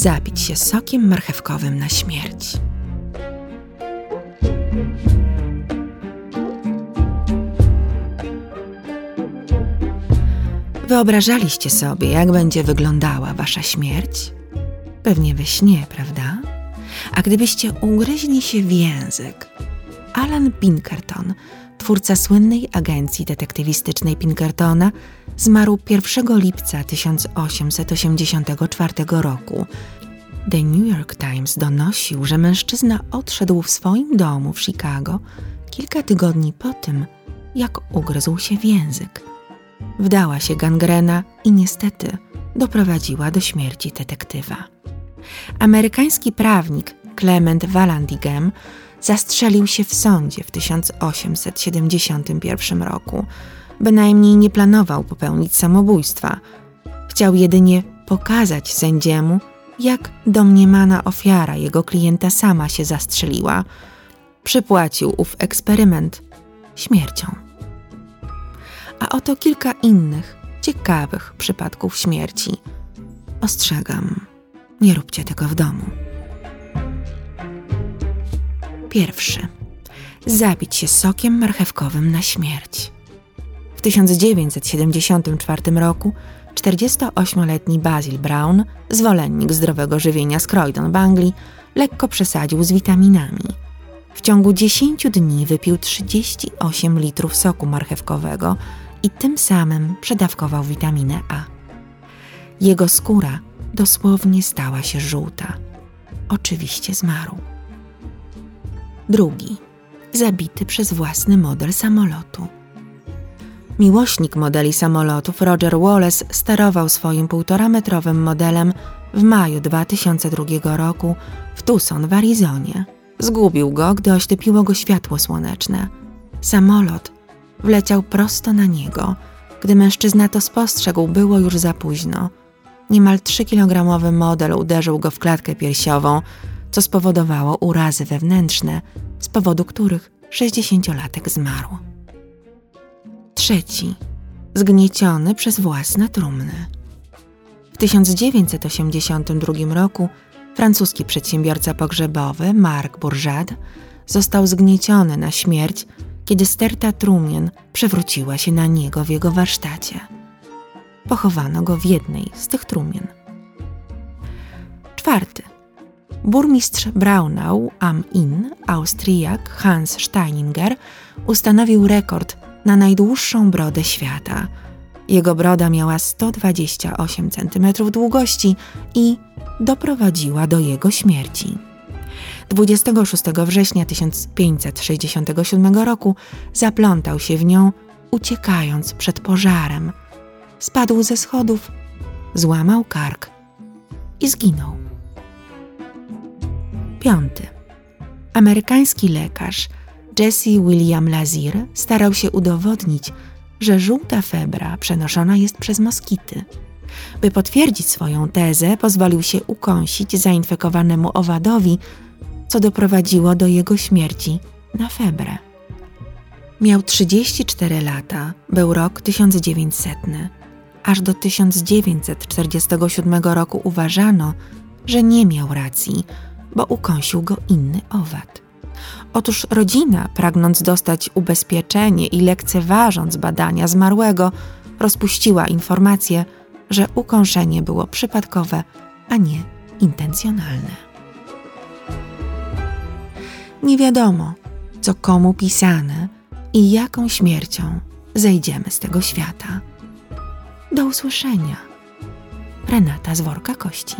zapić się sokiem marchewkowym na śmierć. Wyobrażaliście sobie, jak będzie wyglądała wasza śmierć? Pewnie we śnie, prawda? A gdybyście ugryźli się w język, Alan Pinkerton, twórca słynnej agencji detektywistycznej Pinkertona, zmarł 1 lipca 1884 roku. The New York Times donosił, że mężczyzna odszedł w swoim domu w Chicago kilka tygodni po tym, jak ugryzł się w język. Wdała się gangrena i niestety doprowadziła do śmierci detektywa. Amerykański prawnik Clement Vallandigham zastrzelił się w sądzie w 1871 roku. Bynajmniej nie planował popełnić samobójstwa. Chciał jedynie pokazać sędziemu, jak domniemana ofiara jego klienta sama się zastrzeliła. Przypłacił ów eksperyment śmiercią. A oto kilka innych, ciekawych przypadków śmierci. Ostrzegam, nie róbcie tego w domu. Pierwszy. Zabić się sokiem marchewkowym na śmierć. W 1974 roku 48-letni Basil Brown, zwolennik zdrowego żywienia z Croydon w Anglii, lekko przesadził z witaminami. W ciągu 10 dni wypił 38 litrów soku marchewkowego i tym samym przedawkował witaminę A. Jego skóra dosłownie stała się żółta. Oczywiście zmarł. Drugi, zabity przez własny model samolotu. Miłośnik modeli samolotów Roger Wallace sterował swoim półtorametrowym modelem w maju 2002 roku w Tucson w Arizonie. Zgubił go, gdy oślepiło go światło słoneczne. Samolot wleciał prosto na niego. Gdy mężczyzna to spostrzegł, było już za późno. Niemal 3-kilogramowy model uderzył go w klatkę piersiową, co spowodowało urazy wewnętrzne, z powodu których 60-latek zmarł. Trzeci, zgnieciony przez własne trumny. W 1982 roku francuski przedsiębiorca pogrzebowy Marc Bourgeat został zgnieciony na śmierć, kiedy sterta trumien przewróciła się na niego w jego warsztacie. Pochowano go w jednej z tych trumien. Czwarty. Burmistrz Braunau am Inn, Austriak Hans Steininger, ustanowił rekord na najdłuższą brodę świata. Jego broda miała 128 cm długości i doprowadziła do jego śmierci. 26 września 1567 roku zaplątał się w nią, uciekając przed pożarem. Spadł ze schodów, złamał kark i zginął. Piąty. Amerykański lekarz Jesse William Lazir starał się udowodnić, że żółta febra przenoszona jest przez moskity. By potwierdzić swoją tezę, pozwolił się ukąsić zainfekowanemu owadowi, co doprowadziło do jego śmierci na febrę. Miał 34 lata, był rok 1900. Aż do 1947 roku uważano, że nie miał racji, bo ukąsił go inny owad. Otóż rodzina, pragnąc dostać ubezpieczenie i lekceważąc badania zmarłego, rozpuściła informację, że ukąszenie było przypadkowe, a nie intencjonalne. Nie wiadomo, co komu pisane i jaką śmiercią zejdziemy z tego świata. Do usłyszenia. Renata z worka kości.